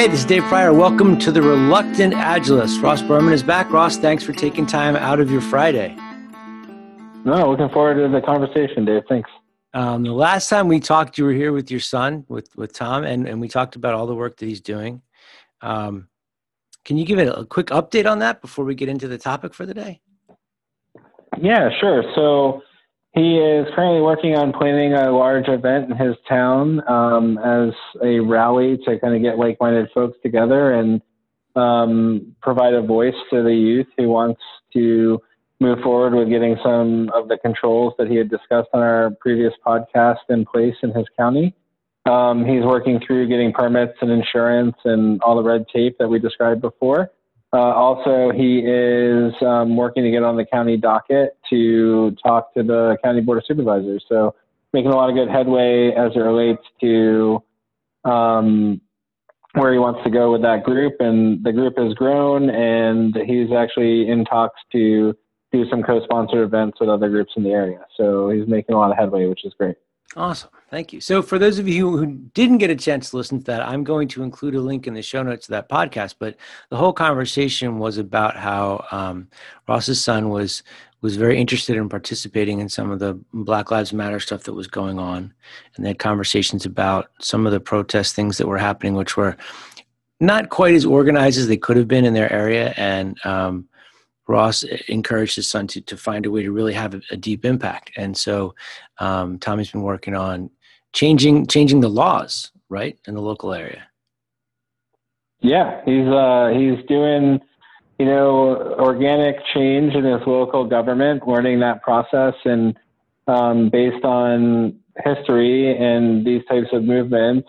Hey, this is Dave Prior. Welcome to the Reluctant Agilist. Ross Berman is back. Ross, thanks for taking time out of your Friday. No, looking forward to the conversation, Dave. Thanks. Um, the last time we talked, you were here with your son, with with Tom, and, and we talked about all the work that he's doing. Um, can you give it a quick update on that before we get into the topic for the day? Yeah, sure. So he is currently working on planning a large event in his town um, as a rally to kind of get like-minded folks together and um, provide a voice to the youth who wants to move forward with getting some of the controls that he had discussed on our previous podcast in place in his county. Um, he's working through getting permits and insurance and all the red tape that we described before. Uh, also, he is um, working to get on the county docket to talk to the county board of supervisors. So, making a lot of good headway as it relates to um, where he wants to go with that group. And the group has grown, and he's actually in talks to do some co-sponsored events with other groups in the area. So he's making a lot of headway, which is great. Awesome. Thank you. So, for those of you who didn't get a chance to listen to that, I'm going to include a link in the show notes to that podcast. But the whole conversation was about how um, Ross's son was was very interested in participating in some of the Black Lives Matter stuff that was going on, and they had conversations about some of the protest things that were happening, which were not quite as organized as they could have been in their area, and um, Ross encouraged his son to, to find a way to really have a, a deep impact. And so um, Tommy's been working on changing changing the laws, right, in the local area. Yeah, he's uh, he's doing you know organic change in his local government, learning that process, and um, based on history and these types of movements,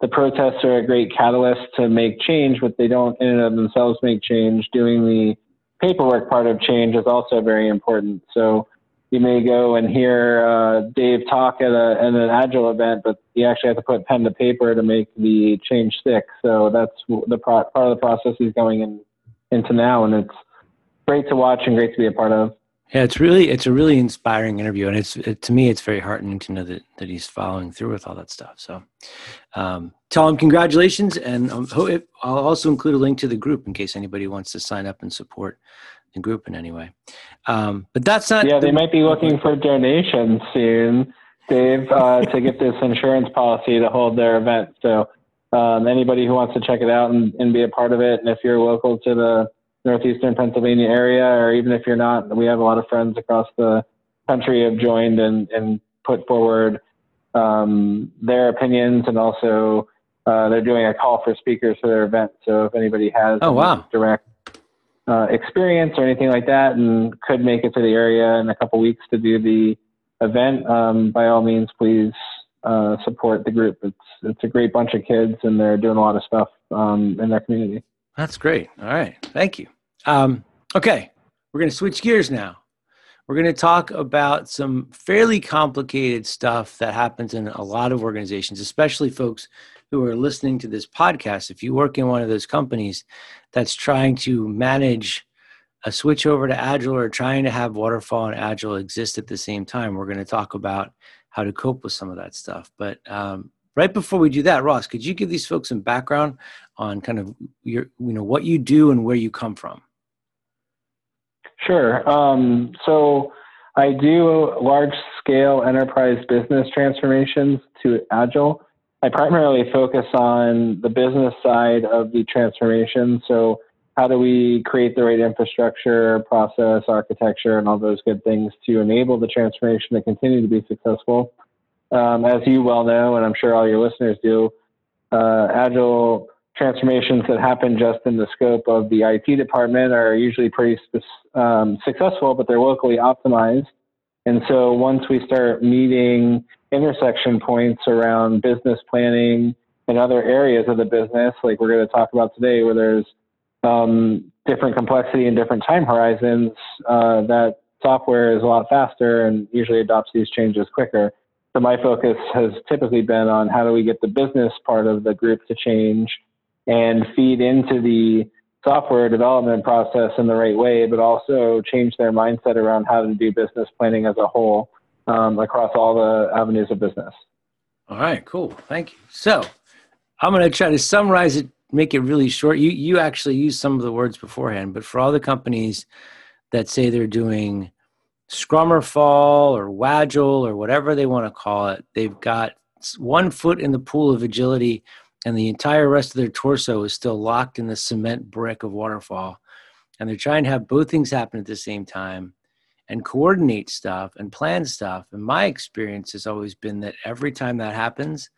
the protests are a great catalyst to make change, but they don't in and of themselves make change. Doing the paperwork part of change is also very important. So you may go and hear uh, Dave talk at, a, at an agile event, but you actually have to put pen to paper to make the change stick. So that's the pro- part of the process he's going in, into now, and it's great to watch and great to be a part of. Yeah, it's really it's a really inspiring interview, and it's it, to me it's very heartening to know that that he's following through with all that stuff. So, um, tell him congratulations, and um, I'll also include a link to the group in case anybody wants to sign up and support the group in any way. Um, but that's not. Yeah, the, they might be looking for donations soon, Dave, uh, to get this insurance policy to hold their event. So, um, anybody who wants to check it out and, and be a part of it, and if you're local to the northeastern Pennsylvania area, or even if you're not, we have a lot of friends across the country have joined and, and put forward um, their opinions, and also uh, they're doing a call for speakers for their event. So if anybody has oh, wow. direct uh, experience or anything like that, and could make it to the area in a couple weeks to do the event, um, by all means, please uh, support the group. It's it's a great bunch of kids, and they're doing a lot of stuff um, in their community. That's great. All right. Thank you. Um, okay. We're going to switch gears now. We're going to talk about some fairly complicated stuff that happens in a lot of organizations, especially folks who are listening to this podcast. If you work in one of those companies that's trying to manage a switch over to Agile or trying to have Waterfall and Agile exist at the same time, we're going to talk about how to cope with some of that stuff. But um, right before we do that, Ross, could you give these folks some background on kind of your, you know, what you do and where you come from? Sure. Um, so I do large scale enterprise business transformations to Agile. I primarily focus on the business side of the transformation. So how do we create the right infrastructure, process, architecture, and all those good things to enable the transformation to continue to be successful? Um, as you well know, and I'm sure all your listeners do, uh, agile transformations that happen just in the scope of the IT department are usually pretty um, successful, but they're locally optimized. And so once we start meeting intersection points around business planning and other areas of the business, like we're going to talk about today, where there's um, different complexity and different time horizons, uh, that software is a lot faster and usually adopts these changes quicker. So my focus has typically been on how do we get the business part of the group to change and feed into the software development process in the right way, but also change their mindset around how to do business planning as a whole um, across all the avenues of business. All right, cool. Thank you. So I'm going to try to summarize it make it really short, you you actually use some of the words beforehand, but for all the companies that say they're doing Scrum or Fall or Wagile or whatever they want to call it, they've got one foot in the pool of agility, and the entire rest of their torso is still locked in the cement brick of waterfall. And they're trying to have both things happen at the same time and coordinate stuff and plan stuff. And my experience has always been that every time that happens,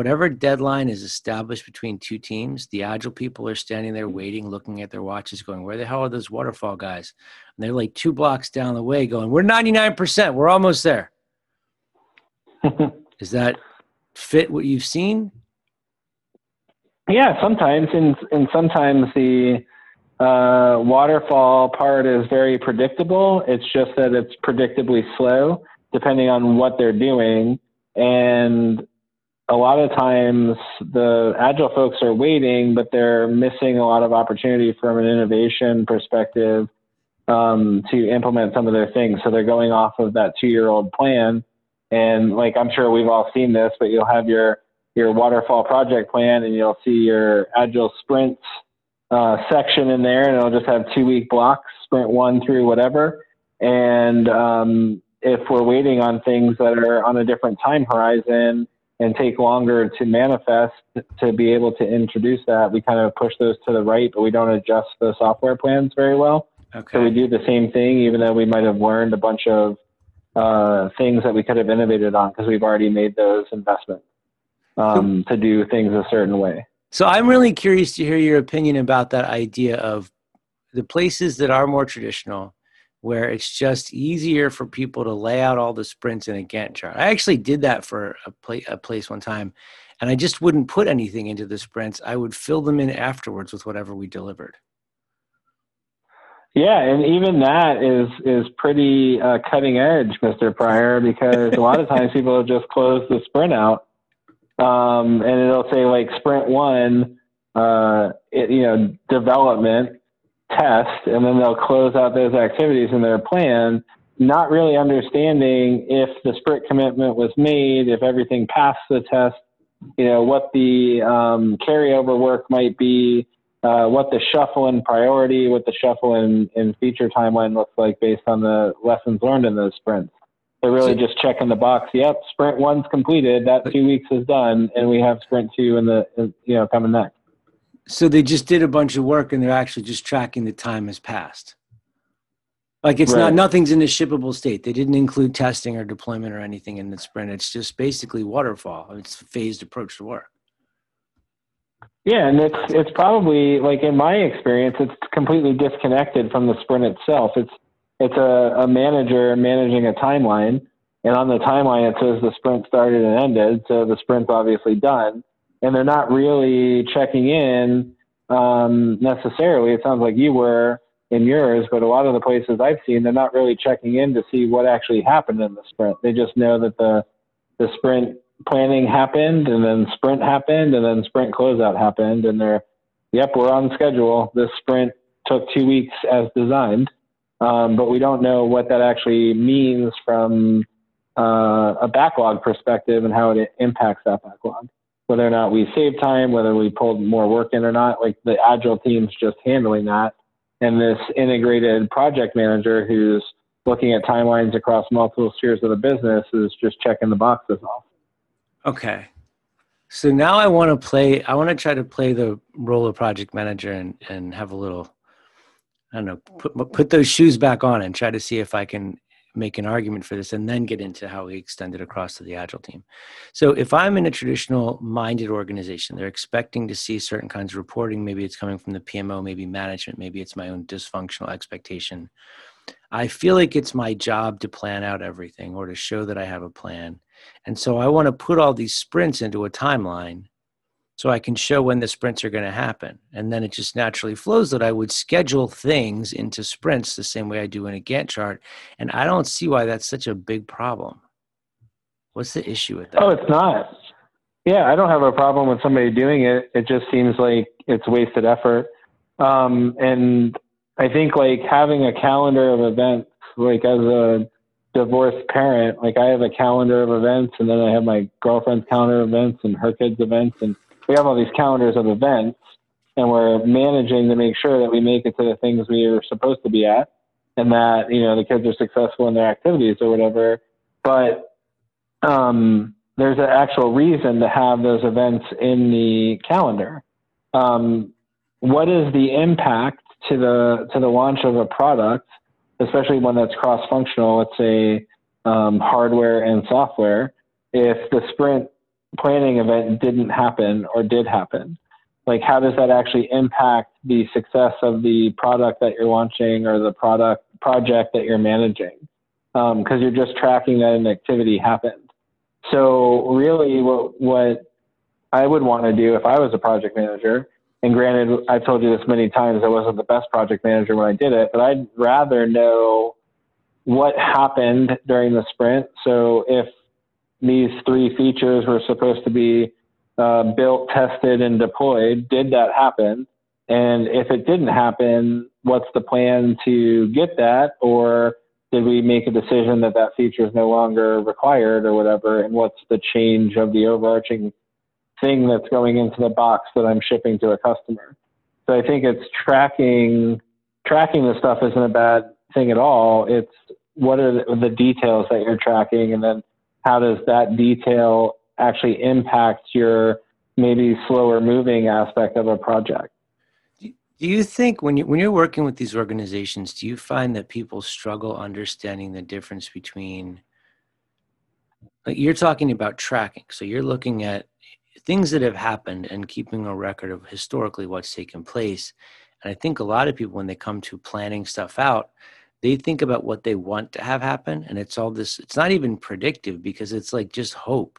whatever deadline is established between two teams, the agile people are standing there waiting, looking at their watches, going, Where the hell are those waterfall guys? And they're like two blocks down the way going, We're 99%, we're almost there. Is that fit what you've seen? Yeah, sometimes, and, and sometimes the uh, waterfall part is very predictable. It's just that it's predictably slow, depending on what they're doing. And a lot of times the agile folks are waiting, but they're missing a lot of opportunity from an innovation perspective um, to implement some of their things. So they're going off of that two year old plan. And like I'm sure we've all seen this, but you'll have your your waterfall project plan and you'll see your agile sprints uh, section in there, and it'll just have two week blocks, sprint one through whatever. And um, if we're waiting on things that are on a different time horizon and take longer to manifest to be able to introduce that, we kind of push those to the right, but we don't adjust the software plans very well. Okay. So we do the same thing, even though we might have learned a bunch of uh, things that we could have innovated on because we've already made those investments um, to do things a certain way. So I'm really curious to hear your opinion about that idea of the places that are more traditional, where it's just easier for people to lay out all the sprints in a Gantt chart. I actually did that for a, a place one time, and I just wouldn't put anything into the sprints. I would fill them in afterwards with whatever we delivered. Yeah, and even that is is pretty uh, cutting edge, Mr. Prior, because a lot of times people have just close the sprint out um, and it'll say like sprint one, uh, it, you know, development test, and then they'll close out those activities in their plan, not really understanding if the sprint commitment was made, if everything passed the test, you know, what the um, carryover work might be, uh, what the shuffle in priority, what the shuffle in, in feature timeline looks like based on the lessons learned in those sprints. They're really so, just checking the box. Yep, sprint one's completed. That two weeks is done, and we have sprint two in the you know coming next. So they just did a bunch of work, and they're actually just tracking the time has passed. Like it's right. not nothing's in a shippable state. They didn't include testing or deployment or anything in the sprint. It's just basically waterfall. It's a phased approach to work. Yeah, and it's it's probably like in my experience, it's completely disconnected from the sprint itself. It's it's a, a manager managing a timeline, and on the timeline it says the sprint started and ended, so the sprint's obviously done, and they're not really checking in um, necessarily. It sounds like you were in yours, but a lot of the places I've seen, they're not really checking in to see what actually happened in the sprint. They just know that the the sprint planning happened, and then sprint happened, and then sprint closeout happened, and they're, yep, we're on schedule. This sprint took two weeks as designed um, but we don't know what that actually means from uh, a backlog perspective and how it impacts that backlog. Whether or not we save time, whether we pulled more work in or not, like the agile team's just handling that. And this integrated project manager who's looking at timelines across multiple spheres of the business is just checking the boxes off. Okay. So now I want to play, I want to try to play the role of project manager and, and have a little I don't know, put put those shoes back on and try to see if I can make an argument for this and then get into how we extend it across to the agile team. So if I'm in a traditional minded organization, they're expecting to see certain kinds of reporting, maybe it's coming from the PMO, maybe management, maybe it's my own dysfunctional expectation. I feel like it's my job to plan out everything or to show that I have a plan. And so I want to put all these sprints into a timeline so I can show when the sprints are going to happen. And then it just naturally flows that I would schedule things into sprints the same way I do in a Gantt chart. And I don't see why that's such a big problem. What's the issue with that? Oh, it's not. Yeah, I don't have a problem with somebody doing it. It just seems like it's wasted effort. Um, and I think like having a calendar of events, like as a divorced parent, like I have a calendar of events and then I have my girlfriend's calendar of events and her kids' events and we have all these calendars of events and we're managing to make sure that we make it to the things we are supposed to be at and that you know the kids are successful in their activities or whatever. But um, there's an actual reason to have those events in the calendar. Um, what is the impact to the to the launch of a product especially one that's cross functional let's say um, hardware and software if the sprint planning event didn't happen or did happen. Like how does that actually impact the success of the product that you're launching or the product project that you're managing? Because um, you're just tracking that an activity happened. So really what what i would want to do if i was a project manager and granted i've told you this many times i wasn't the best project manager when i did it but i'd rather know what happened during the sprint. So if these three features were supposed to be uh, built, tested, and deployed. Did that happen? And if it didn't happen, what's the plan to get that? Or did we make a decision that that feature is no longer required or whatever? And what's the change of the overarching thing that's going into the box that I'm shipping to a customer? So I think it's tracking tracking the stuff isn't a bad thing at all. It's what are the, details that you're tracking, and then how does that detail actually impact your maybe slower moving aspect of a project. Do you think when you when you're working with these organizations, do you find that people struggle understanding the difference between like you're talking about tracking. So you're looking at things that have happened and keeping a record of historically what's taken place. And I think a lot of people when they come to planning stuff out, they think about what they want to have happen and it's all this it's not even predictive because it's like just hope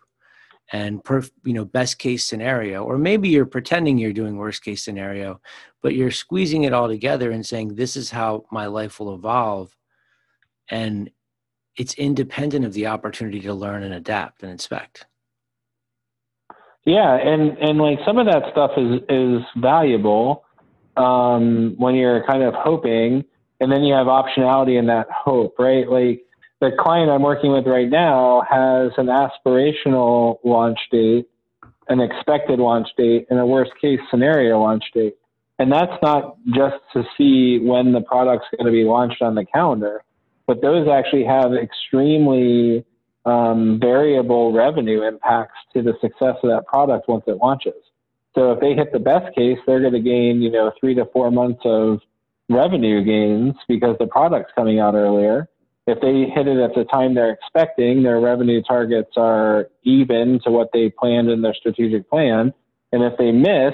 and per, you know best case scenario or maybe you're pretending you're doing worst case scenario but you're squeezing it all together and saying this is how my life will evolve and it's independent of the opportunity to learn and adapt and inspect. Yeah and and like some of that stuff is is valuable um, when you're kind of hoping and then you have optionality in that hope right like the client I'm working with right now has an aspirational launch date, an expected launch date, and a worst case scenario launch date. And that's not just to see when the product's going to be launched on the calendar, but those actually have extremely um, variable revenue impacts to the success of that product once it launches. So if they hit the best case, they're going to gain, you know, three to four months of revenue gains because the product's coming out earlier if they hit it at the time they're expecting, their revenue targets are even to what they planned in their strategic plan. And if they miss,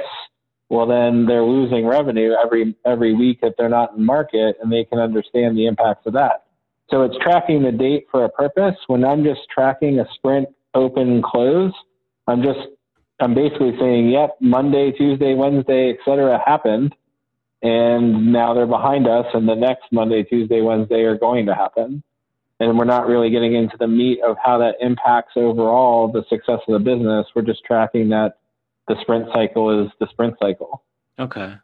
well, then they're losing revenue every every week if they're not in market, and they can understand the impacts of that. So it's tracking the date for a purpose. When I'm just tracking a sprint open close, I'm just I'm basically saying, yep, Monday, Tuesday, Wednesday, etc. happened and now they're behind us and the next monday tuesday wednesday are going to happen and we're not really getting into the meat of how that impacts overall the success of the business we're just tracking that the sprint cycle is the sprint cycle okay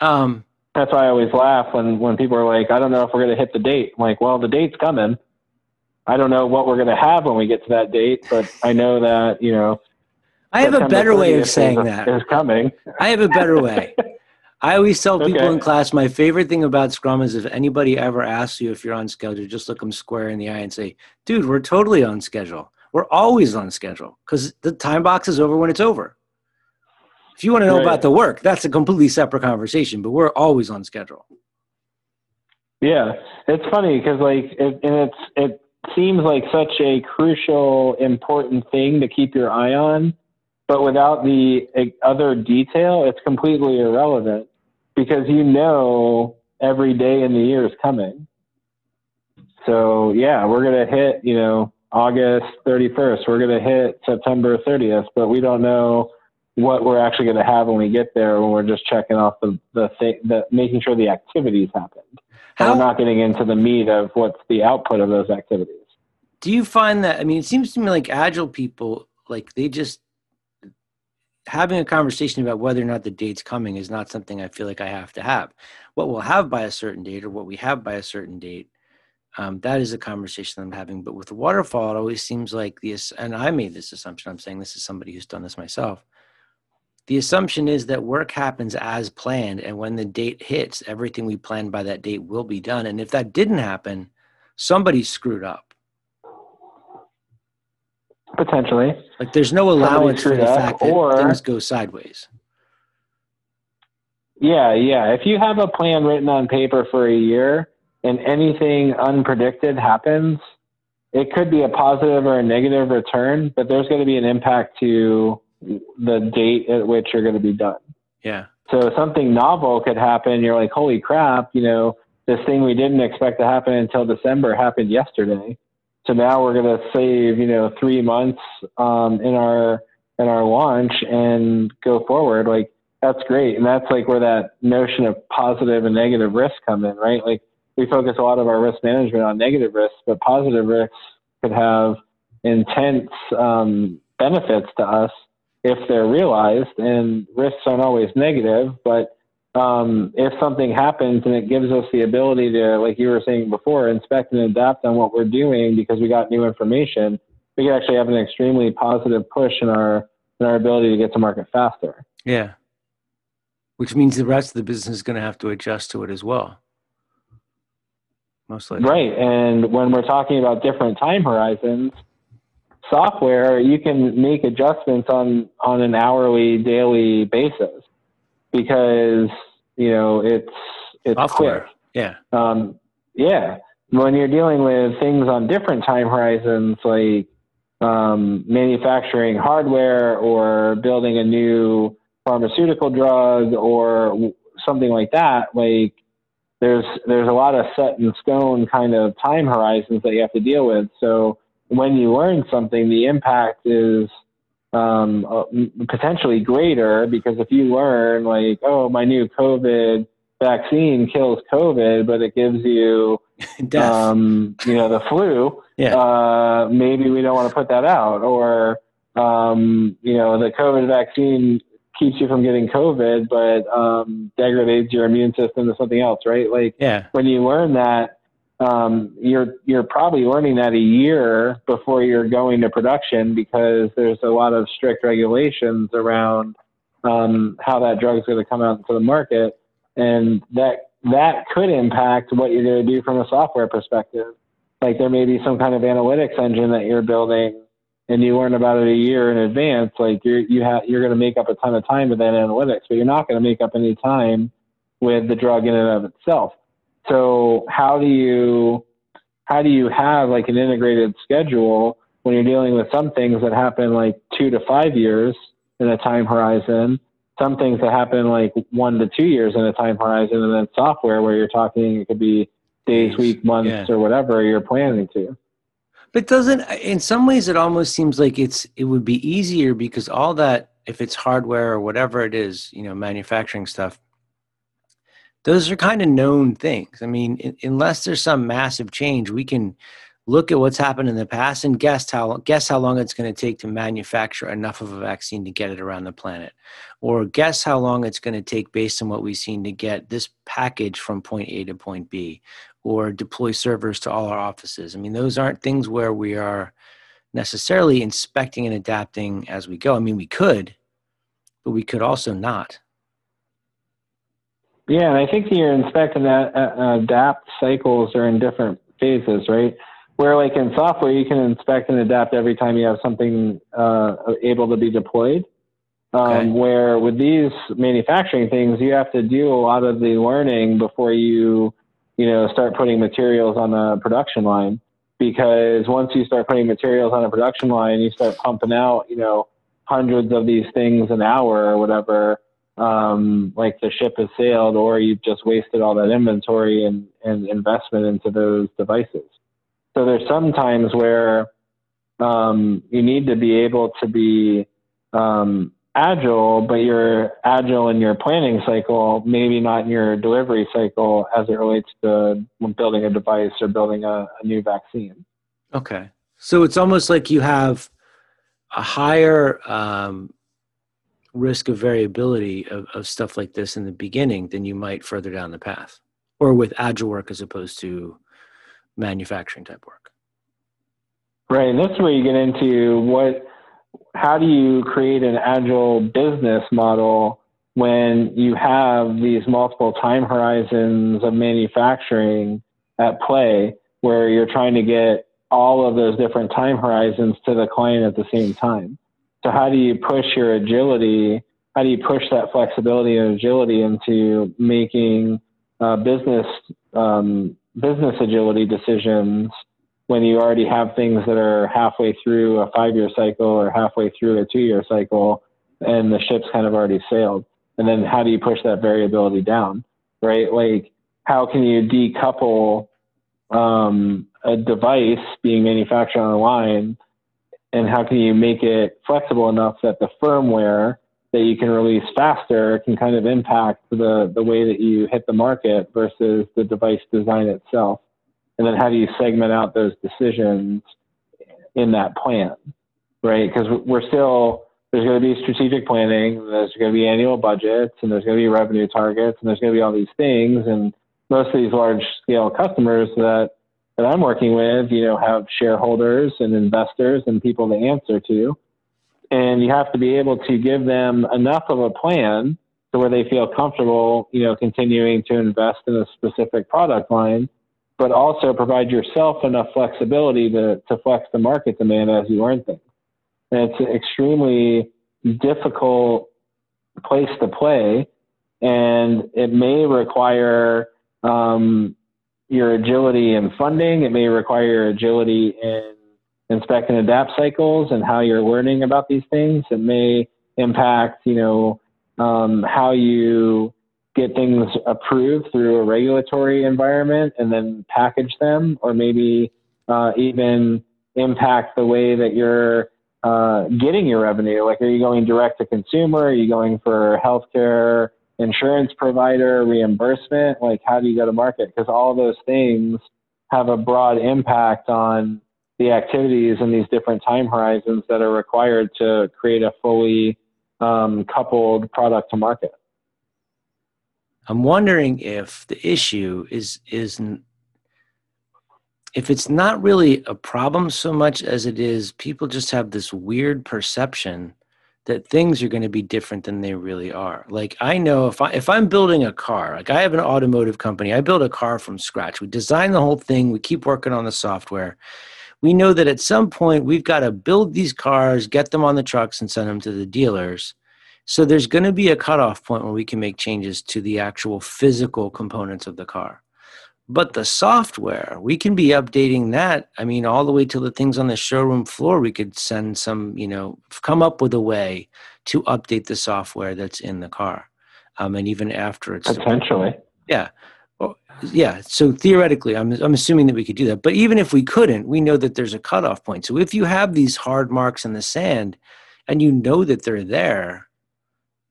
um that's why i always laugh when when people are like i don't know if we're going to hit the date I'm like well the date's coming i don't know what we're going to have when we get to that date but i know that you know I have a better way of saying is, that. Is coming. I have a better way. I always tell people okay. in class my favorite thing about Scrum is if anybody ever asks you if you're on schedule, just look them square in the eye and say, dude, we're totally on schedule. We're always on schedule because the time box is over when it's over. If you want to know right. about the work, that's a completely separate conversation, but we're always on schedule. Yeah, it's funny because like, it, and it's it seems like such a crucial, important thing to keep your eye on, but without the other detail, it's completely irrelevant because you know every day in the year is coming. So yeah, we're gonna hit you know August 31st. We're gonna hit September 30th, but we don't know what we're actually going to have when we get there when we're just checking off the the thing the making sure the activities happened How, we're not getting into the meat of what's the output of those activities do you find that i mean it seems to me like agile people like they just having a conversation about whether or not the date's coming is not something I feel like I have to have. What we'll have by a certain date or what we have by a certain date, um, that is a conversation I'm having. But with the waterfall, it always seems like this, and I made this assumption. I'm saying this is somebody who's done this myself. the assumption is that work happens as planned and when the date hits everything we planned by that date will be done and if that didn't happen somebody screwed up potentially like there's no allowance for the up, fact that or- things go sideways Yeah, yeah. If you have a plan written on paper for a year and anything unpredicted happens, it could be a positive or a negative return, but there's going to be an impact to the date at which you're going to be done. yeah So something novel could happen. You're like, holy crap, you know, this thing we didn't expect to happen until December happened yesterday. So now we're going to save, you know, three months um, in our in our launch and go forward. Like that's great, and that's like where that notion of positive and negative risk come in, right? Like we focus a lot of our risk management on negative risks, but positive risks could have intense um, benefits to us if they're realized. And risks aren't always negative, but um, if something happens and it gives us the ability to, like you were saying before, inspect and adapt on what we're doing because we got new information, we can actually have an extremely positive push in our in our ability to get to market faster. yeah which means the rest of the business is going to have to adjust to it as well most likely Right. And when we're talking about different time horizons, software, you can make adjustments on, on an hourly, daily basis because, you know, it's, it's software quick. yeah Um, yeah. When you're dealing with things on different time horizons, like um, manufacturing hardware or building a new pharmaceutical drug or something like that, like there's there's a lot of set in stone kind of time horizons that you have to deal with. So when you learn something, the impact is um, uh, potentially greater because if you learn like, oh, my new COVID vaccine kills COVID, but it gives you, um, you know, the flu. Yeah. Uh, maybe we don't want to put that out, or um, you know, the COVID vaccine keeps you from getting COVID, but um, degrades your immune system to something else, right? Like yeah when you learn that, um, you're you're probably learning that a year before you're going to production because there's a lot of strict regulations around um, how that drug is going to come out into the market, and that that could impact what you're going to do from a software perspective. Like there may be some kind of analytics engine that you're building, and you learn about it a year in advance. Like you're you have you're going to make up a ton of time with that analytics, but you're not going to make up any time with the drug in and of itself. So how do you how do you have like an integrated schedule when you're dealing with some things that happen like two to five years in a time horizon, some things that happen like one to two years in a time horizon, and then software where you're talking it could be days, week, months, yeah. or whatever you're planning to. But doesn't in some ways it almost seems like it's it would be easier because all that if it's hardware or whatever it is, you know, manufacturing stuff, those are kind of known things. I mean, in, unless there's some massive change, we can look at what's happened in the past and guess how guess how long it's going to take to manufacture enough of a vaccine to get it around the planet, or guess how long it's going to take based on what we've seen to get this package from point A to point B, or deploy servers to all our offices. I mean, those aren't things where we are necessarily inspecting and adapting as we go. I mean, we could, but we could also not. Yeah, and I think your inspect and a- uh, adapt cycles are in different phases, right? Where like in software, you can inspect and adapt every time you have something uh, able to be deployed. Um, Okay. Where with these manufacturing things, you have to do a lot of the learning before you, you know, start putting materials on a production line. Because once you start putting materials on a production line, you start pumping out, you know, hundreds of these things an hour or whatever um, like the ship has sailed or you've just wasted all that inventory and, and investment into those devices. So there's some times where um, you need to be able to be um, agile, but you're agile in your planning cycle, maybe not in your delivery cycle as it relates to building a device or building a, a new vaccine. Okay. So it's almost like you have a higher um, risk of variability of, of stuff like this in the beginning than you might further down the path, or with agile work as opposed to manufacturing type work. Right, and that's where you get into what how do you create an agile business model when you have these multiple time horizons of manufacturing at play where you're trying to get all of those different time horizons to the client at the same time. So how do you push your agility? How do you push that flexibility and agility into making uh, business um, business agility decisions when you already have things that are halfway through a five year cycle or halfway through a two year cycle and the ship's kind of already sailed? And then how do you push that variability down, right? Like, how can you decouple um, a device being manufactured on a line and how can you make it flexible enough that the firmware that you can release faster can kind of impact the, the way that you hit the market versus the device design itself? and then how do you segment out those decisions in that plan, right? Because we're still there's going to be strategic planning, there's going to be annual budgets, and there's going to be revenue targets, and there's going to be all these things. And most of these large scale customers that that I'm working with, you know, have shareholders and investors and people to answer to. And you have to be able to give them enough of a plan to where they feel comfortable, you know, continuing to invest in a specific product line but also provide yourself enough flexibility to, to flex the market demand as you learn things. And it's an extremely difficult place to play, and it may require um, your agility in funding. It may require your agility in inspect and adapt cycles and how you're learning about these things. It may impact, you know, um, how you get things approved through a regulatory environment and then package them, or maybe uh, even impact the way that you're uh, getting your revenue. Like, are you going direct to consumer? Are you going for healthcare insurance provider reimbursement? Like, how do you go to market? Because all those things have a broad impact on the activities and these different time horizons that are required to create a fully um, coupled product to market. I'm wondering if the issue is is if it's not really a problem so much as it is people just have this weird perception that things are going to be different than they really are. Like I know if I if I'm building a car, like I have an automotive company, I build a car from scratch. We design the whole thing, we keep working on the software. We know that at some point we've got to build these cars, get them on the trucks and send them to the dealers. So there's going to be a cutoff point where we can make changes to the actual physical components of the car. But the software, we can be updating that. I mean, all the way to the things on the showroom floor, we could send some, you know, come up with a way to update the software that's in the car. Um, and even after it's potentially. Yeah. Well, yeah. So theoretically, I'm, I'm assuming that we could do that. But even if we couldn't, we know that there's a cutoff point. So if you have these hard marks in the sand and you know that they're there,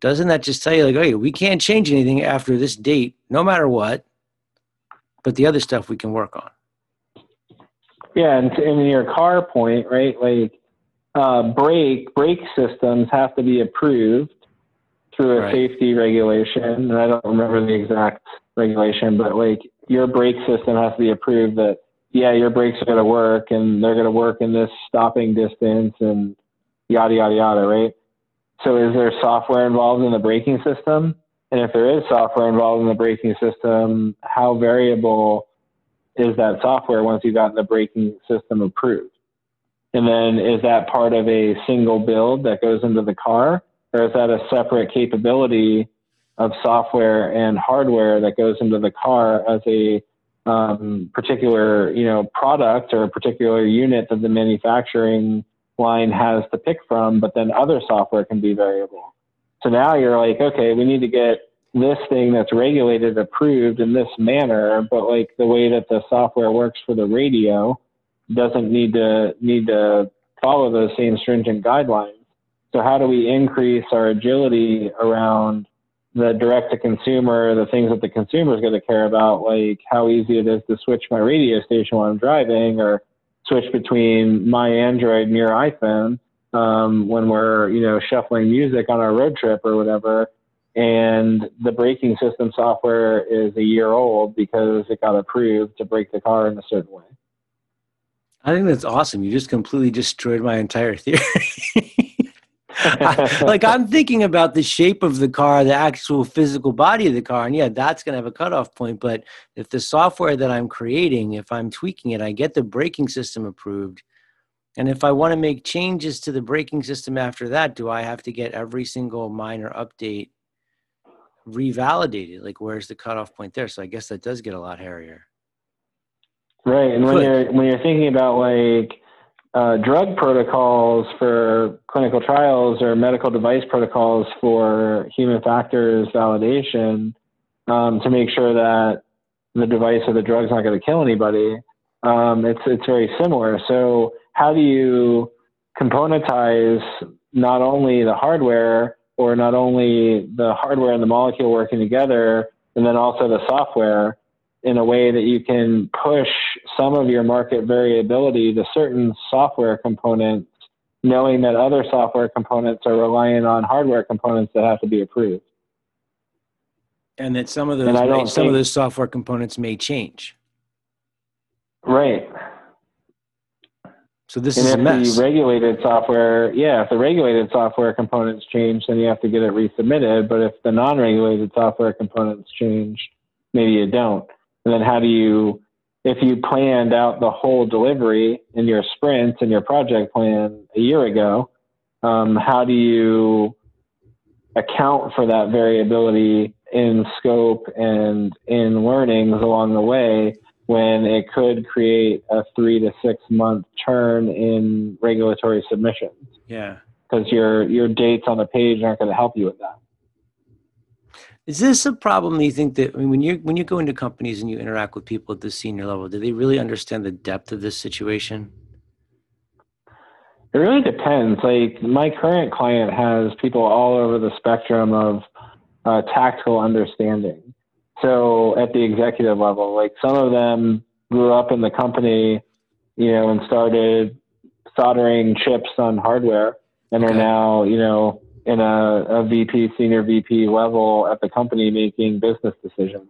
doesn't that just tell you like, oh, we can't change anything after this date, no matter what, but the other stuff we can work on. Yeah, and in your car point, right? Like uh, brake brake systems have to be approved through a right. safety regulation, and I don't remember the exact regulation, but like your brake system has to be approved that yeah, your brakes are going to work, and they're going to work in this stopping distance, and yada yada yada, right? So is there software involved in the braking system? And if there is software involved in the braking system, how variable is that software once you've gotten the braking system approved? And then is that part of a single build that goes into the car? Or is that a separate capability of software and hardware that goes into the car as a um, particular, you know, product or a particular unit that the manufacturing line has to pick from, but then other software can be variable. So now you're like, okay, we need to get this thing that's regulated approved in this manner, but like the way that the software works for the radio doesn't need to need to follow those same stringent guidelines. So how do we increase our agility around the direct to consumer, the things that the consumer is going to care about, like how easy it is to switch my radio station while I'm driving or switch between my Android and your iPhone um, when we're you know shuffling music on our road trip or whatever. And the braking system software is a year old because it got approved to brake the car in a certain way. I think that's awesome. You just completely destroyed my entire theory. like I'm thinking about the shape of the car, the actual physical body of the car, and yeah, that's going to have a cutoff point. But if the software that I'm creating, if I'm tweaking it, I get the braking system approved, and if I want to make changes to the braking system after that, do I have to get every single minor update revalidated? Like, where's the cutoff point there? So I guess that does get a lot hairier. Right, and when you're when you're thinking about like uh, drug protocols for clinical trials or medical device protocols for human factors validation um, to make sure that the device or the drug's not going to kill anybody, um, it's it's very similar. So how do you componentize not only the hardware or not only the hardware and the molecule working together, and then also the software in a way that you can push some of your market variability to certain software components, knowing that other software components are relying on hardware components that have to be approved. And that some of those may, some think, of those software components may change. Right. So this and is if a mess. the regulated software, yeah, if the regulated software components change, then you have to get it resubmitted. But if the non-regulated software components change, maybe you don't. And then how do you, if you planned out the whole delivery in your sprint and your project plan a year ago, um, how do you account for that variability in scope and in learnings along the way when it could create a three to six month turn in regulatory submissions? Yeah. Because your your dates on the page aren't going to help you with that. Is this a problem? You think that I mean, when you when you go into companies and you interact with people at the senior level, do they really understand the depth of this situation? It really depends. Like my current client has people all over the spectrum of uh, tactical understanding. So at the executive level, like some of them grew up in the company, you know, and started soldering chips on hardware, and are now, you know, in a, a VP, senior VP level at the company making business decisions.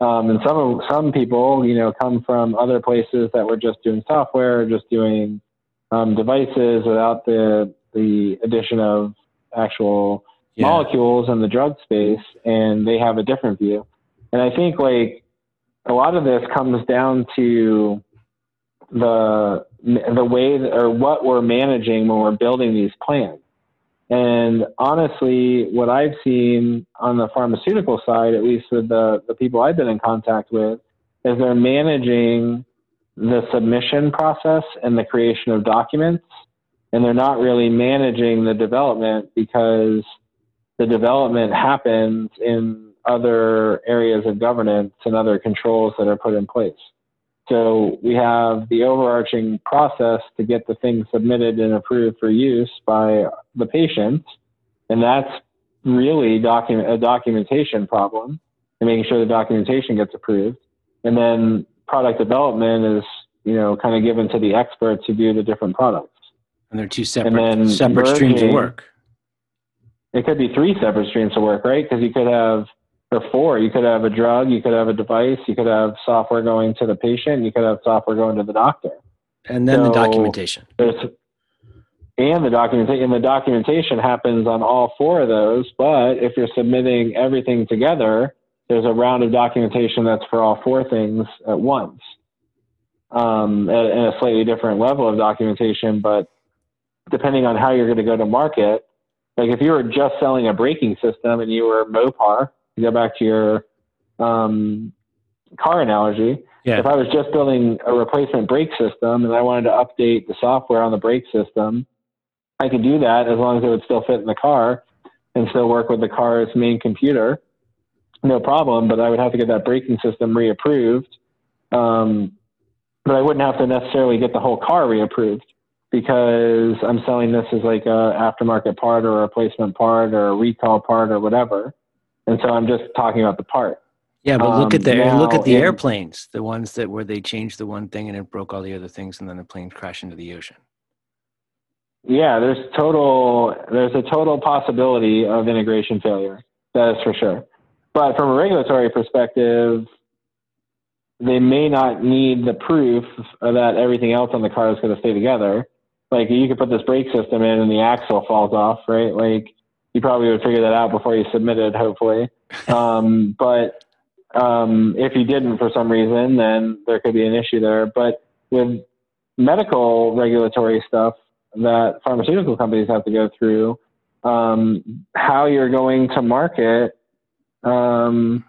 Um, and some some people, you know, come from other places that were just doing software, just doing um, devices without the the addition of actual yeah. molecules in the drug space, and they have a different view. And I think like a lot of this comes down to the the way that, or what we're managing when we're building these plans. And honestly, what I've seen on the pharmaceutical side, at least with the, the people I've been in contact with, is they're managing the submission process and the creation of documents. And they're not really managing the development because the development happens in other areas of governance and other controls that are put in place. So we have the overarching process to get the thing submitted and approved for use by the patient, and that's really document a documentation problem and making sure the documentation gets approved. And then product development is you know kind of given to the experts who do the different products. And they're two separate separate streams of work. It could be three separate streams of work, right? Because you could have or four. You could have a drug, you could have a device, you could have software going to the patient, you could have software going to the doctor. And then so the documentation. and the documentation and the documentation happens on all four of those, but if you're submitting everything together, there's a round of documentation that's for all four things at once. Um, at, at a slightly different level of documentation, but depending on how you're going to go to market, like if you were just selling a braking system and you were Mopar, to go back to your um, car analogy, yeah. if I was just building a replacement brake system and I wanted to update the software on the brake system, I could do that as long as it would still fit in the car and still work with the car's main computer. No problem, but I would have to get that braking system reapproved. Um, but I wouldn't have to necessarily get the whole car reapproved because I'm selling this as like a aftermarket part or a replacement part or a recall part or whatever. And so I'm just talking about the part. Yeah, but look at um, the look at the in, airplanes, the ones that where they changed the one thing and it broke all the other things, and then the plane crashed into the ocean. Yeah, there's total there's a total possibility of integration failure. That is for sure. But from a regulatory perspective, they may not need the proof that everything else on the car is going to stay together. Like you could put this brake system in and the axle falls off, right? Like you probably would figure that out before you submitted, hopefully. Um, but um, if you didn't for some reason, then there could be an issue there. But with medical regulatory stuff that pharmaceutical companies have to go through, um, how you're going to market, um,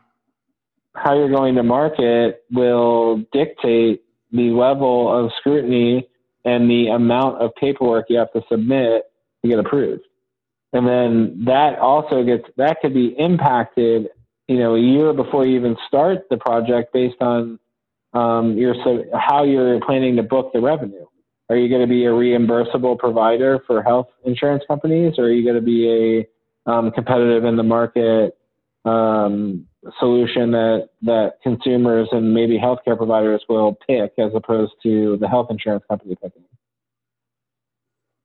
how you're going to market will dictate the level of scrutiny and the amount of paperwork you have to submit to get approved. And then that also gets, that could be impacted, you know, a year before you even start the project based on um, your, so how you're planning to book the revenue. Are you going to be a reimbursable provider for health insurance companies, or are you going to be a um, competitive in the market um, solution that that consumers and maybe healthcare providers will pick as opposed to the health insurance company picking?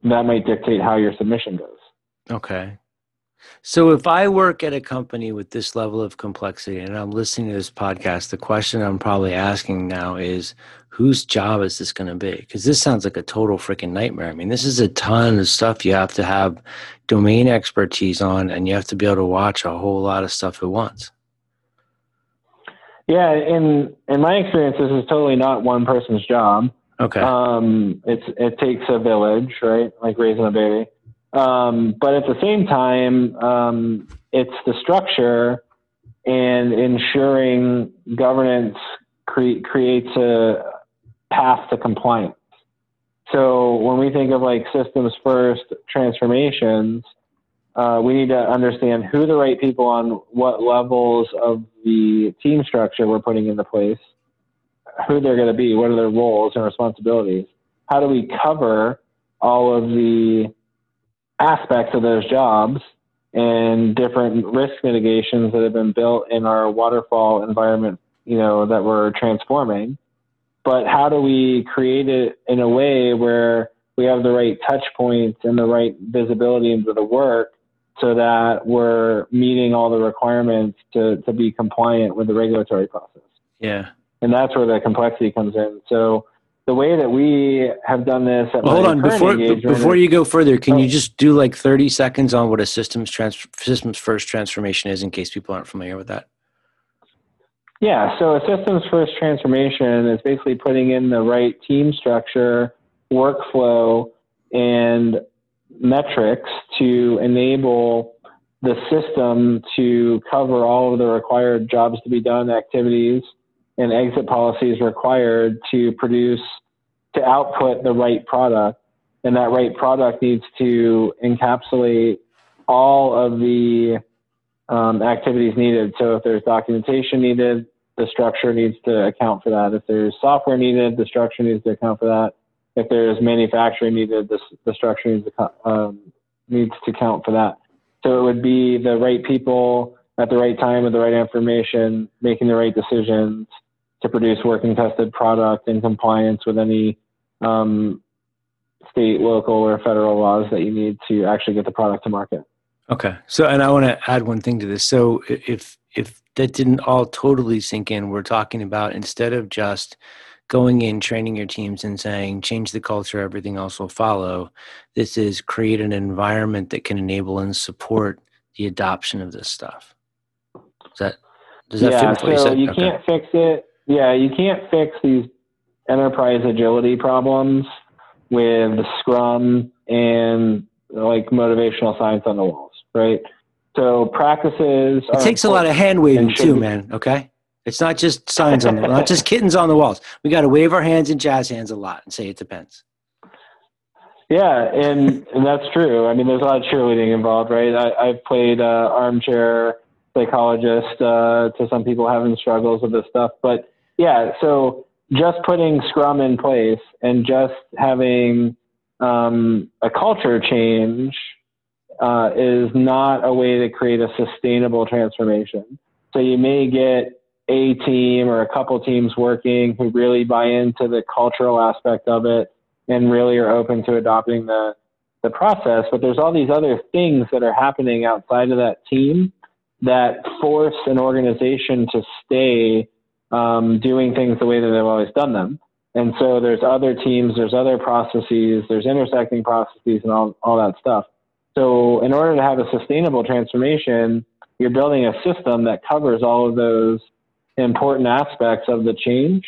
That might dictate how your submission goes. Okay. So if I work at a company with this level of complexity and I'm listening to this podcast, the question I'm probably asking now is whose job is this going to be? Because this sounds like a total freaking nightmare. I mean, this is a ton of stuff you have to have domain expertise on, and you have to be able to watch a whole lot of stuff at once. Yeah, in in my experience, this is totally not one person's job. Okay. Um, it's it takes a village, right? Like raising a baby. Um, but at the same time, um, it's the structure and ensuring governance cre- creates a path to compliance. So when we think of like systems first transformations, uh, we need to understand who the right people on what levels of the team structure we're putting into place, who they're going to be, what are their roles and responsibilities. How do we cover all of the aspects of those jobs and different risk mitigations that have been built in our waterfall environment, you know, that we're transforming. But how do we create it in a way where we have the right touch points and the right visibility into the work so that we're meeting all the requirements to, to be compliant with the regulatory process? Yeah. And that's where the complexity comes in. So the way that we have done this well, hold on before before you go further can oh. you just do like 30 seconds on what a systems trans- systems first transformation is in case people aren't familiar with that yeah so a systems first transformation is basically putting in the right team structure workflow and metrics to enable the system to cover all of the required jobs to be done activities and exit policies required to produce to output the right product. And that right product needs to encapsulate all of the um, activities needed. So if there's documentation needed the structure needs to account for that. If there's software needed the structure needs to account for that if there's manufacturing needed the, the structure needs to um, needs to account for that so it would be the right people at the right time with the right information making the right decisions to produce working tested product in compliance with any um, state, local, or federal laws that you need to actually get the product to market. Okay. So, and I want to add one thing to this. So, if if that didn't all totally sink in, we're talking about instead of just going in, training your teams, and saying change the culture, everything else will follow. This is create an environment that can enable and support the adoption of this stuff. Is that does that yeah, fit with what so you said? You okay. can't fix it yeah, you can't fix these enterprise agility problems with Scrum and like motivational signs on the walls, right? So practices. It takes a lot of hand waving too, man. Okay, it's not just signs on the, not just kittens on the walls. We got to wave our hands and jazz hands a lot and say it depends. Yeah, and, and that's true. I mean, there's a lot of cheerleading involved, right? I, I've played uh, armchair psychologist uh, to some people having struggles with this stuff, but yeah, so just putting Scrum in place and just having um, a culture change uh, is not a way to create a sustainable transformation. So you may get a team or a couple teams working who really buy into the cultural aspect of it and really are open to adopting the the process. But there's all these other things that are happening outside of that team that force an organization to stay um, doing things the way that they've always done them. And so there's other teams, there's other processes, there's intersecting processes, and all, all that stuff. So, in order to have a sustainable transformation, you're building a system that covers all of those important aspects of the change.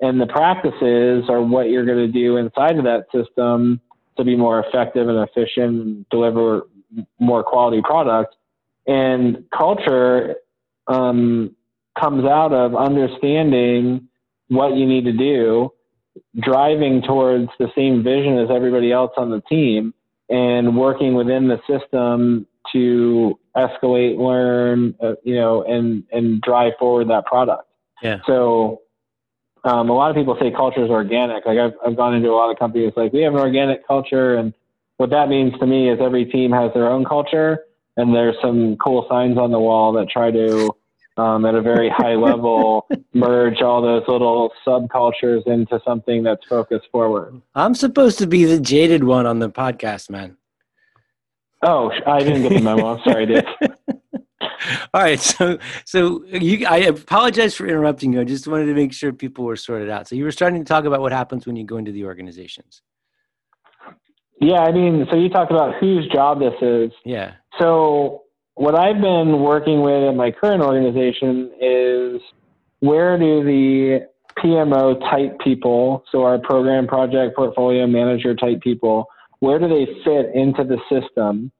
And the practices are what you're going to do inside of that system to be more effective and efficient deliver more quality product. And culture um, comes out of understanding what you need to do, driving towards the same vision as everybody else on the team, and working within the system to escalate, learn, uh, you know, and and drive forward that product. Yeah. So um, a lot of people say culture is organic. Like I've I've gone into a lot of companies like we have an organic culture, and what that means to me is every team has their own culture, and there's some cool signs on the wall that try to um, at a very high level, merge all those little subcultures into something that's focused forward. I'm supposed to be the jaded one on the podcast, man. Oh, I didn't get the memo. I'm sorry, Dave. All right, so so you, I apologize for interrupting you. I just wanted to make sure people were sorted out. So you were starting to talk about what happens when you go into the organizations. Yeah, I mean, so you talked about whose job this is. Yeah. So what I've been working with in my current organization is where do the PMO type people, so our program project portfolio manager type people, where do they fit into the system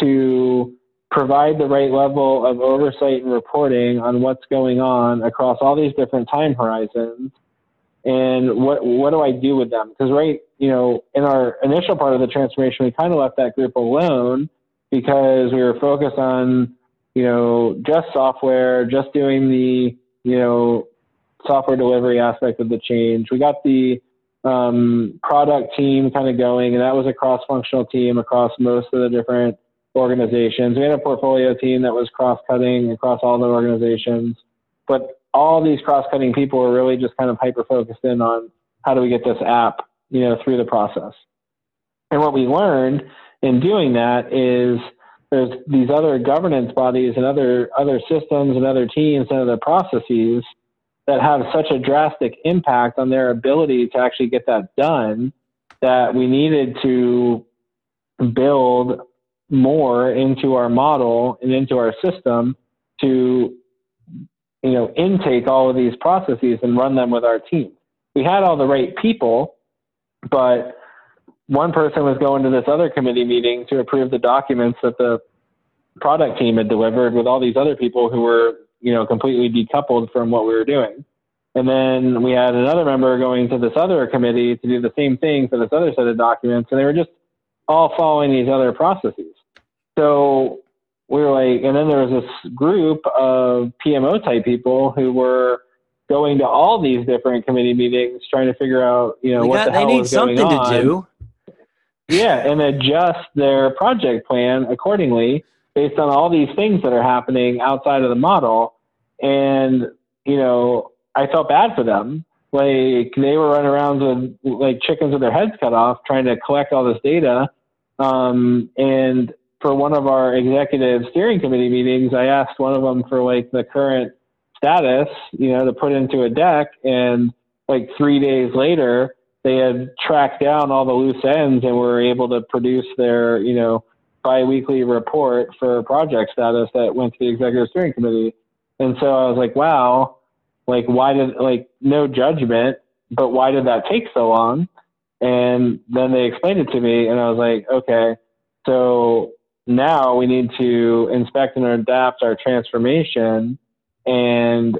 to provide the right level of oversight and reporting on what's going on across all these different time horizons and what what do I do with them? Because right, you know, in our initial part of the transformation, we kind of left that group alone because we were focused on, you know, just software, just doing the, you know, software delivery aspect of the change. We got the um, product team kind of going, and that was a cross-functional team across most of the different organizations. We had a portfolio team that was cross-cutting across all the organizations, but all these cross-cutting people were really just kind of hyper-focused in on how do we get this app, you know, through the process. And what we learned in doing that is there's these other governance bodies and other other systems and other teams and other processes that have such a drastic impact on their ability to actually get that done that we needed to build more into our model and into our system to you know intake all of these processes and run them with our team. We had all the right people but one person was going to this other committee meeting to approve the documents that the product team had delivered with all these other people who were, you know, completely decoupled from what we were doing. And then we had another member going to this other committee to do the same thing for this other set of documents, and they were just all following these other processes. So we were like, and then there was this group of PMO type people who were going to all these different committee meetings, trying to figure out, you know, what got- the they hell need was going something on. to do. Yeah, and adjust their project plan accordingly based on all these things that are happening outside of the model. And, you know, I felt bad for them. Like they were running around with like chickens with their heads cut off trying to collect all this data. Um, and for one of our executive steering committee meetings, I asked one of them for like the current status, you know, to put into a deck. And like three days later, they had tracked down all the loose ends and were able to produce their, you know, biweekly report for project status that went to the executive steering committee. And so I was like, wow, like why did like no judgment, but why did that take so long? And then they explained it to me and I was like, okay, so now we need to inspect and adapt our transformation and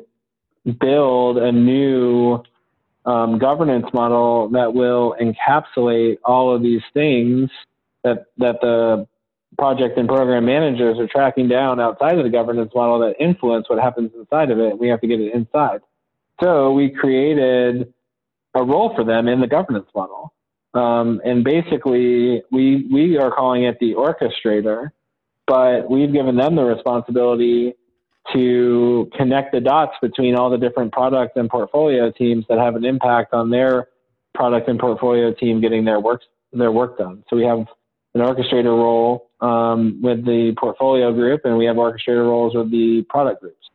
build a new um, governance model that will encapsulate all of these things that that the project and program managers are tracking down outside of the governance model that influence what happens inside of it. We have to get it inside. So we created a role for them in the governance model. Um, and basically, we, we are calling it the orchestrator, but we've given them the responsibility to connect the dots between all the different product and portfolio teams that have an impact on their product and portfolio team getting their work their work done. So we have an orchestrator role um, with the portfolio group, and we have orchestrator roles with the product groups.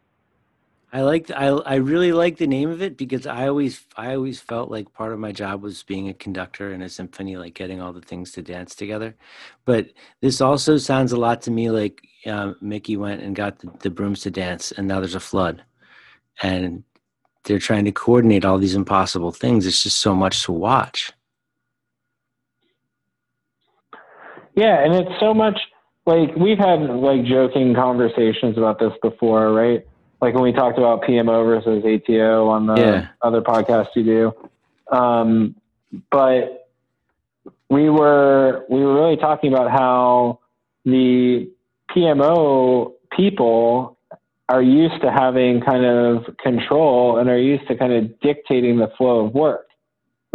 I like I I really like the name of it because I always I always felt like part of my job was being a conductor in a symphony, like getting all the things to dance together. But this also sounds a lot to me like uh, Mickey went and got the, the brooms to dance, and now there's a flood, and they're trying to coordinate all these impossible things. It's just so much to watch. Yeah, and it's so much like we've had like joking conversations about this before, right? Like when we talked about PMO versus ATO on the Yeah. other podcast you do. Um, but we were we were really talking about how the PMO people are used to having kind of control and are used to kind of dictating the flow of work,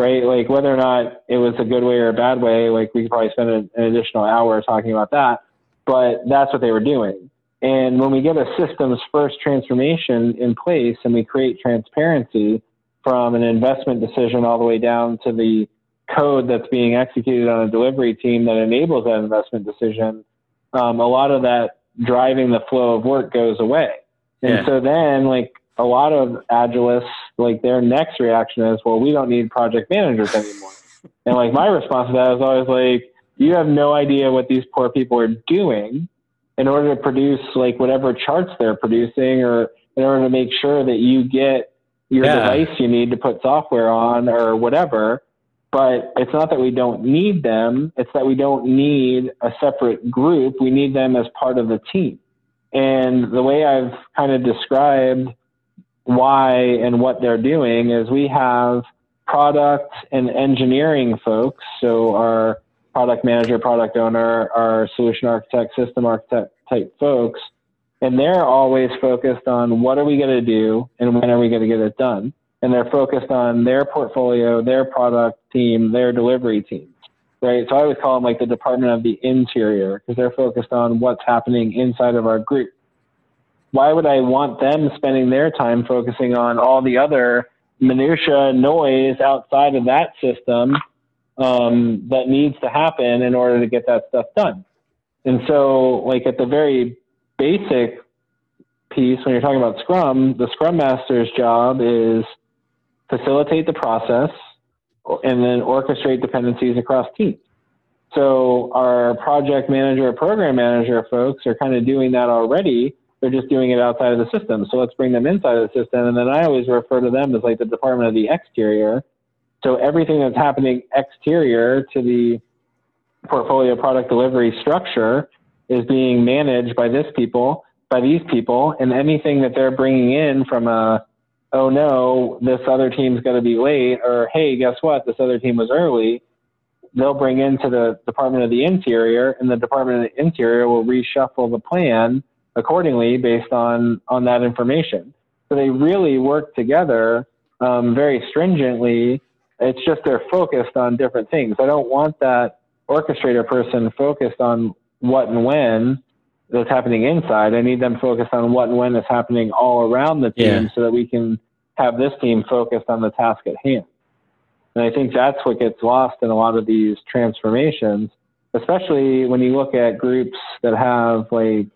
right? Like whether or not it was a good way or a bad way, like we could probably spend an, an additional hour talking about that, but that's what they were doing. And when we get a systems first transformation in place and we create transparency from an investment decision all the way down to the code that's being executed on a delivery team that enables that investment decision, um, a lot of that driving the flow of work goes away. And Yeah. so then, like a lot of agilists, like their next reaction is, well, we don't need project managers anymore. and like my response to that is always like, you have no idea what these poor people are doing in order to produce like whatever charts they're producing or in order to make sure that you get your Yeah. device you need to put software on or whatever. But it's not that we don't need them. It's that we don't need a separate group. We need them as part of the team. And the way I've kind of described why and what they're doing is we have product and engineering folks. So our product manager, product owner, our solution architect, system architect type folks, and they're always focused on what are we going to do and when are we going to get it done. And they're focused on their portfolio, their product team, their delivery team. Right. So I always call them like the department of the interior because they're focused on what's happening inside of our group. Why would I want them spending their time focusing on all the other minutia noise outside of that system um, that needs to happen in order to get that stuff done? And so, like at the very basic piece, when you're talking about Scrum, the Scrum Master's job is facilitate the process and then orchestrate dependencies across teams. So our project manager program manager folks are kind of doing that already. They're just doing it outside of the system. So let's bring them inside of the system. And then I always refer to them as like the department of the exterior. So everything that's happening exterior to the portfolio product delivery structure is being managed by this people, by these people, and anything that they're bringing in from a, oh no, this other team's going to be late, or hey, guess what, this other team was early, they'll bring into the Department of the Interior, and the Department of the Interior will reshuffle the plan accordingly based on on that information. So they really work together um, very stringently. It's just they're focused on different things. I don't want that orchestrator person focused on what and when that's happening inside. I need them focused on what and when is happening all around the team Yeah. so that we can have this team focused on the task at hand. And I think that's what gets lost in a lot of these transformations, especially when you look at groups that have like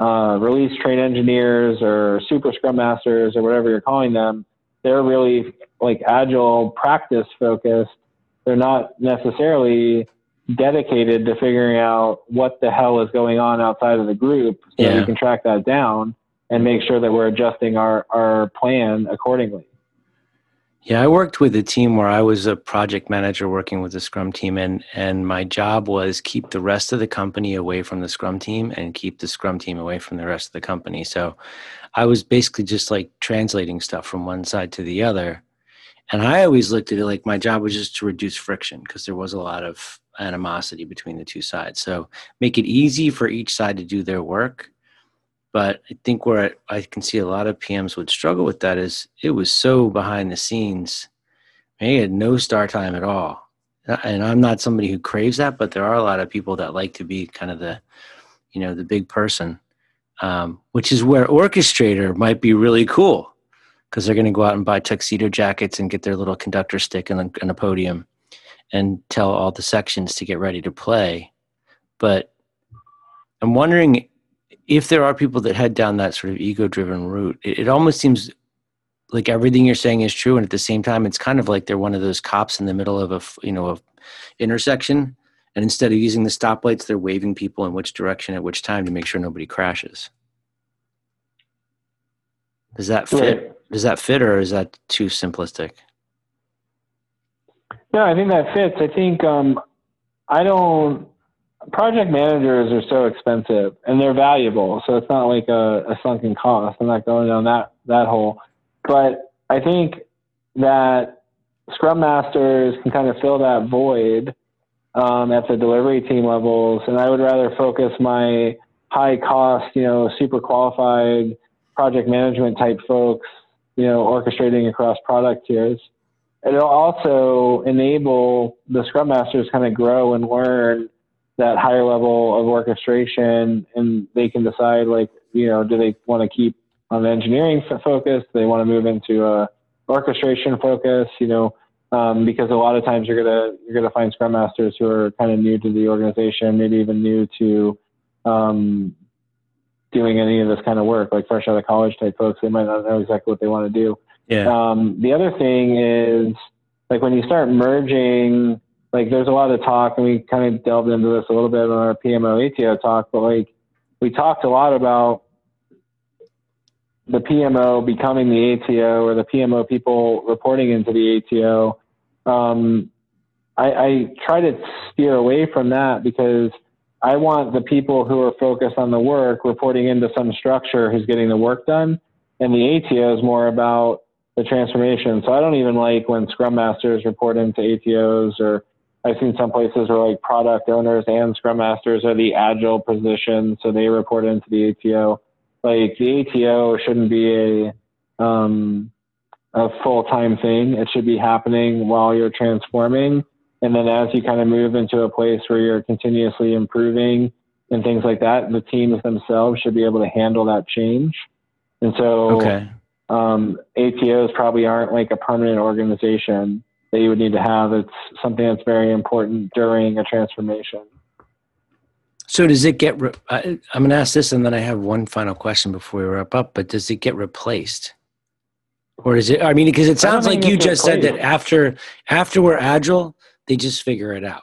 uh, release train engineers or super scrum masters or whatever you're calling them. They're really like agile practice focused. They're not necessarily dedicated to figuring out what the hell is going on outside of the group so Yeah. we can track that down and make sure that we're adjusting our, our plan accordingly. Yeah, I worked with a team where I was a project manager working with the Scrum team, and and my job was keep the rest of the company away from the Scrum team and keep the Scrum team away from the rest of the company. So, I was basically just like translating stuff from one side to the other, and I always looked at it like my job was just to reduce friction because there was a lot of animosity between the two sides. So, make it easy for each side to do their work. But I think where I can see a lot of PMs would struggle with that is it was so behind the scenes. They had no star time at all. And I'm not somebody who craves that, but there are a lot of people that like to be kind of the, you know, the big person, um, which is where orchestrator might be really cool because they're going to go out and buy tuxedo jackets and get their little conductor stick and and a podium and tell all the sections to get ready to play. But I'm wondering if there are people that head down that sort of ego-driven route, it, it almost seems like everything you're saying is true, and at the same time, it's kind of like they're one of those cops in the middle of a you know a intersection, and instead of using the stoplights, they're waving people in which direction at which time to make sure nobody crashes. Does that fit? Right. Does that fit, or is that too simplistic? No, I think that fits. I think um, I don't. Project managers are so expensive and they're valuable, so it's not like a, a sunken cost. I'm not going down that that hole, but I think that Scrum Masters can kind of fill that void um, at the delivery team levels, and I would rather focus my high cost, you know, super qualified project management type folks, you know, orchestrating across product tiers. It'll also enable the scrum masters kind of grow and learn that higher level of orchestration and they can decide like you know do they want to keep on engineering focus? Do they want to move into a orchestration focus you know? Um, because a lot of times you're gonna you're gonna find scrum masters who are kind of new to the organization maybe even new to um, doing any of this kind of work like fresh out of college type folks they might not know exactly what they want to do. Yeah. Um, the other thing is like when you start merging, like there's a lot of talk, and we kind of delved into this a little bit on our PMO ATO talk, but like we talked a lot about the PMO becoming the ATO or the PMO people reporting into the ATO. Um, I, I try to steer away from that because I want the people who are focused on the work reporting into some structure who's getting the work done. And the ATO is more about the transformation. So I don't even like when Scrum Masters report into ATOs or I've seen some places where like product owners and Scrum Masters are the agile position, so they report into the ATO. Like the ATO shouldn't be a um, a full time thing. It should be happening while you're transforming, and then as you kind of move into a place where you're continuously improving and things like that, the teams themselves should be able to handle that change. And so okay um, ATOs probably aren't like a permanent organization that you would need to have. It's something that's very important during a transformation. So does it get? Re- I, am going to ask this, and then I have one final question before we wrap up. But does it get replaced, or is it? I mean, because it sounds like you just replaced. said that after after we're agile, they just figure it out.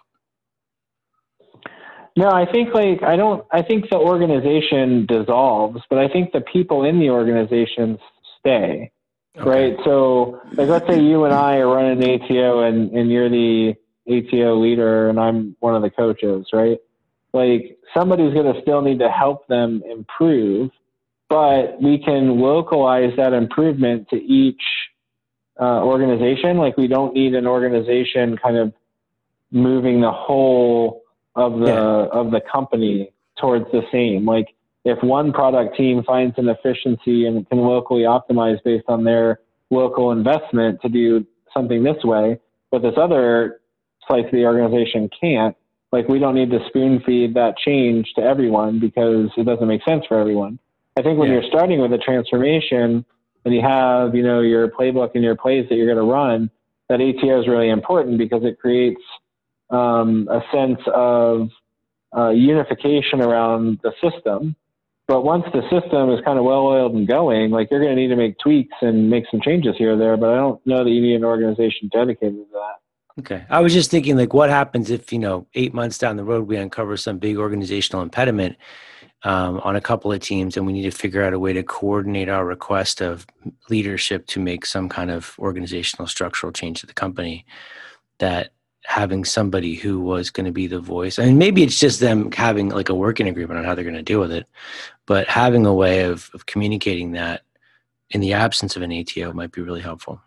No, I think like I don't. I think the organization dissolves, but I think the people in the organization stay. Okay. Right. So, like, let's say you and I are running ATO and, and you're the ATO leader and I'm one of the coaches, right? Like, somebody's going to still need to help them improve, but we can localize that improvement to each uh, organization. Like, we don't need an organization kind of moving the whole of the yeah. of the company towards the same. Like, if one product team finds an efficiency and can locally optimize based on their local investment to do something this way, but this other slice of the organization can't, like we don't need to spoon feed that change to everyone because it doesn't make sense for everyone. I think when yeah. you're starting with a transformation and you have, you know, your playbook and your plays that you're going to run, that ATO is really important because it creates um, a sense of uh, unification around the system but once the system is kind of well oiled and going, like you're going to need to make tweaks and make some changes here or there. But I don't know that you need an organization dedicated to that. Okay. I was just thinking, like, what happens if, you know, eight months down the road, we uncover some big organizational impediment um, on a couple of teams and we need to figure out a way to coordinate our request of leadership to make some kind of organizational structural change to the company that having somebody who was going to be the voice. I mean, maybe it's just them having like a working agreement on how they're going to deal with it, but having a way of, of communicating that in the absence of an ATO might be really helpful.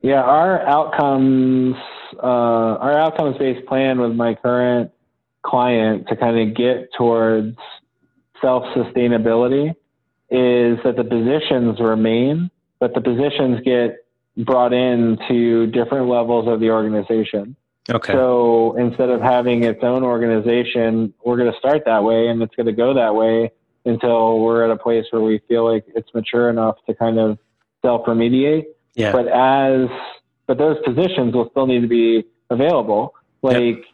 Yeah, our outcomes, uh, our outcomes based plan with my current client to kind of get towards self sustainability is that the positions remain, but the positions get brought in to different levels of the organization. Okay. So instead of having its own organization, we're going to start that way and it's going to go that way until we're at a place where we feel like it's mature enough to kind of self remediate. Yeah. But as, but those positions will still need to be available. Like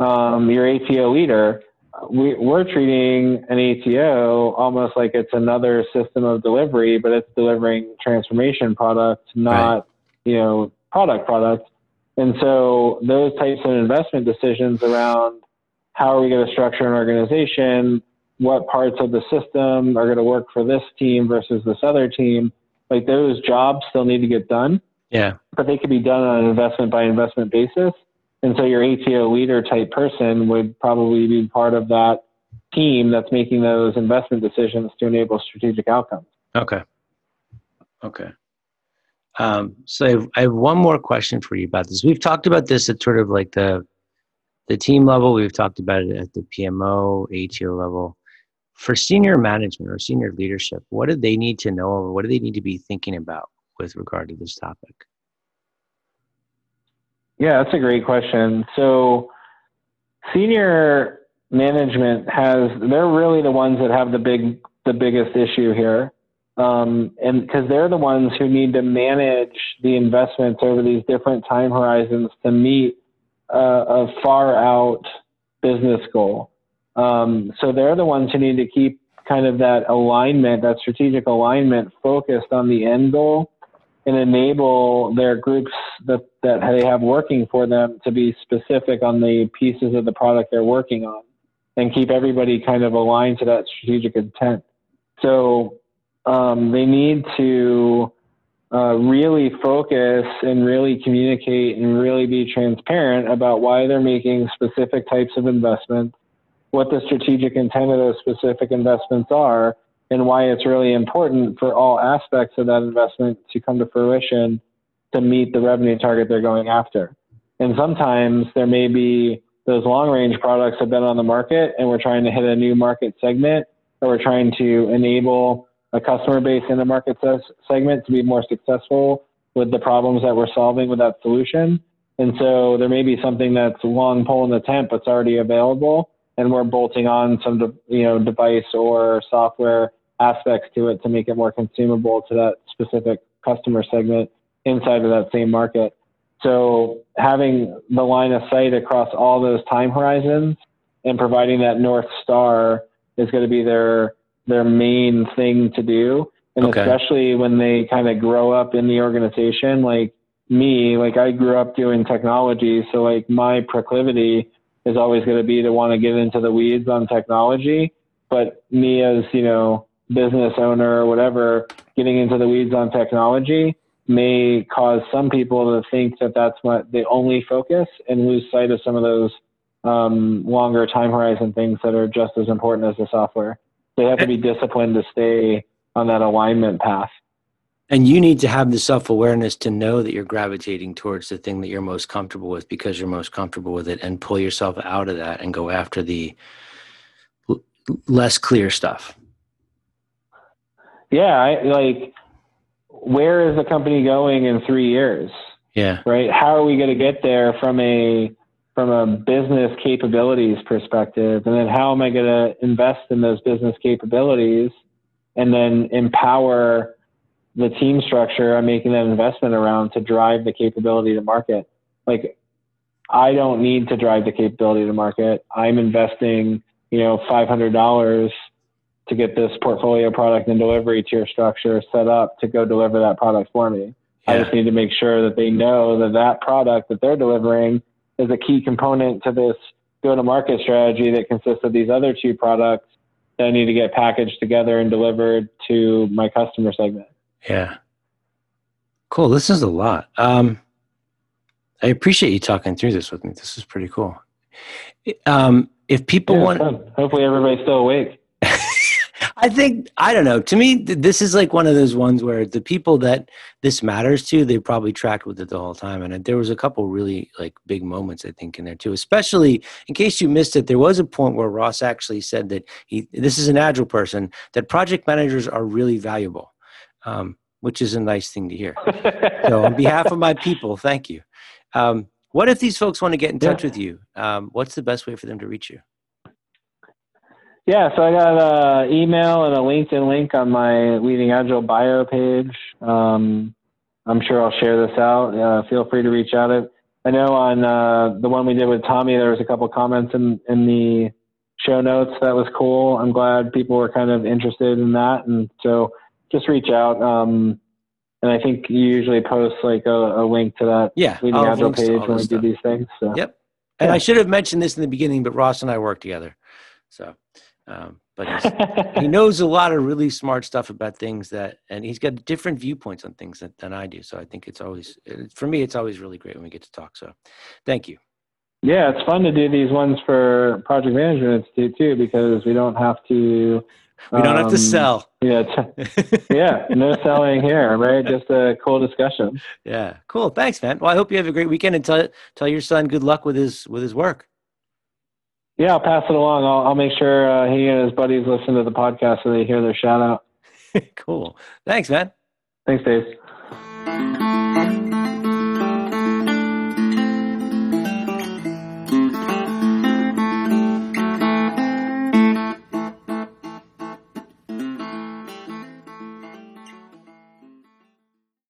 yep. um, your ATO leader, we, we're treating an ATO almost like it's another system of delivery, but it's delivering transformation product, not right. you know product product. And so those types of investment decisions around how are we going to structure an organization, what parts of the system are going to work for this team versus this other team, like those jobs still need to get done. Yeah. But they could be done on an investment by investment basis. And so your ATO leader type person would probably be part of that team that's making those investment decisions to enable strategic outcomes. Okay. Okay. Um, so I have, I have, one more question for you about this. We've talked about this at sort of like the the team level. We've talked about it at the PMO, ATO level. For senior management or senior leadership, what do they need to know or what do they need to be thinking about with regard to this topic? Yeah, that's a great question. So, senior management has they're really the ones that have the big the biggest issue here, um, and because they're the ones who need to manage the investments over these different time horizons to meet uh, a far out business goal. Um, so they're the ones who need to keep kind of that alignment, that strategic alignment, focused on the end goal and enable their groups that, that they have working for them to be specific on the pieces of the product they're working on and keep everybody kind of aligned to that strategic intent. So um, they need to uh, really focus and really communicate and really be transparent about why they're making specific types of investments, what the strategic intent of those specific investments are, and why it's really important for all aspects of that investment to come to fruition to meet the revenue target they're going after. And sometimes there may be those long range products have been on the market and we're trying to hit a new market segment or we're trying to enable a customer base in the market segment to be more successful with the problems that we're solving with that solution. And so there may be something that's long pole in the tent, but it's already available and we're bolting on some you know device or software aspects to it to make it more consumable to that specific customer segment inside of that same market. So having the line of sight across all those time horizons and providing that north star is going to be their their main thing to do. And okay. especially when they kind of grow up in the organization, like me, like I grew up doing technology, so like my proclivity is always going to be to want to get into the weeds on technology. But me as, you know, business owner or whatever, getting into the weeds on technology may cause some people to think that that's what they only focus and lose sight of some of those um, longer time horizon things that are just as important as the software. They have to be disciplined to stay on that alignment path. And you need to have the self awareness to know that you're gravitating towards the thing that you're most comfortable with because you're most comfortable with it and pull yourself out of that and go after the less clear stuff. Yeah, I, like where is the company going in 3 years? Yeah. Right? How are we going to get there from a from a business capabilities perspective and then how am I going to invest in those business capabilities and then empower the team structure I'm making that investment around to drive the capability to market. Like, I don't need to drive the capability to market. I'm investing, you know, $500 to get this portfolio product and delivery tier structure set up to go deliver that product for me. Yeah. I just need to make sure that they know that that product that they're delivering is a key component to this go to market strategy that consists of these other two products that I need to get packaged together and delivered to my customer segment. Yeah. Cool. This is a lot. Um, I appreciate you talking through this with me. This is pretty cool. Um, if people yeah, want, fun. hopefully everybody's still awake. I think I don't know. To me, this is like one of those ones where the people that this matters to, they probably tracked with it the whole time. And there was a couple really like big moments I think in there too. Especially in case you missed it, there was a point where Ross actually said that he. This is an agile person that project managers are really valuable um, which is a nice thing to hear. so, on behalf of my people, thank you. Um, what if these folks want to get in touch yeah. with you? Um, what's the best way for them to reach you? Yeah, so I got an email and a LinkedIn link on my Leading Agile bio page. Um, I'm sure I'll share this out. Uh, feel free to reach out. I know on uh, the one we did with Tommy, there was a couple comments in, in the show notes. That was cool. I'm glad people were kind of interested in that. And so just reach out. Um, and I think you usually post like a, a link to that Yeah. Leading I'll Agile page when we this do these things. So. Yep. And I should have mentioned this in the beginning, but Ross and I work together. So, um, but he knows a lot of really smart stuff about things that, and he's got different viewpoints on things than, than I do. So I think it's always, for me, it's always really great when we get to talk. So thank you. Yeah, it's fun to do these ones for project management institute too because we don't have to. We don't have to um, sell. Yeah, t- yeah, no selling here, right? Just a cool discussion. yeah. Cool. Thanks, man. Well, I hope you have a great weekend and tell, tell your son good luck with his, with his work. Yeah, I'll pass it along. I'll, I'll make sure uh, he and his buddies listen to the podcast so they hear their shout out. cool. Thanks, man. Thanks, Dave.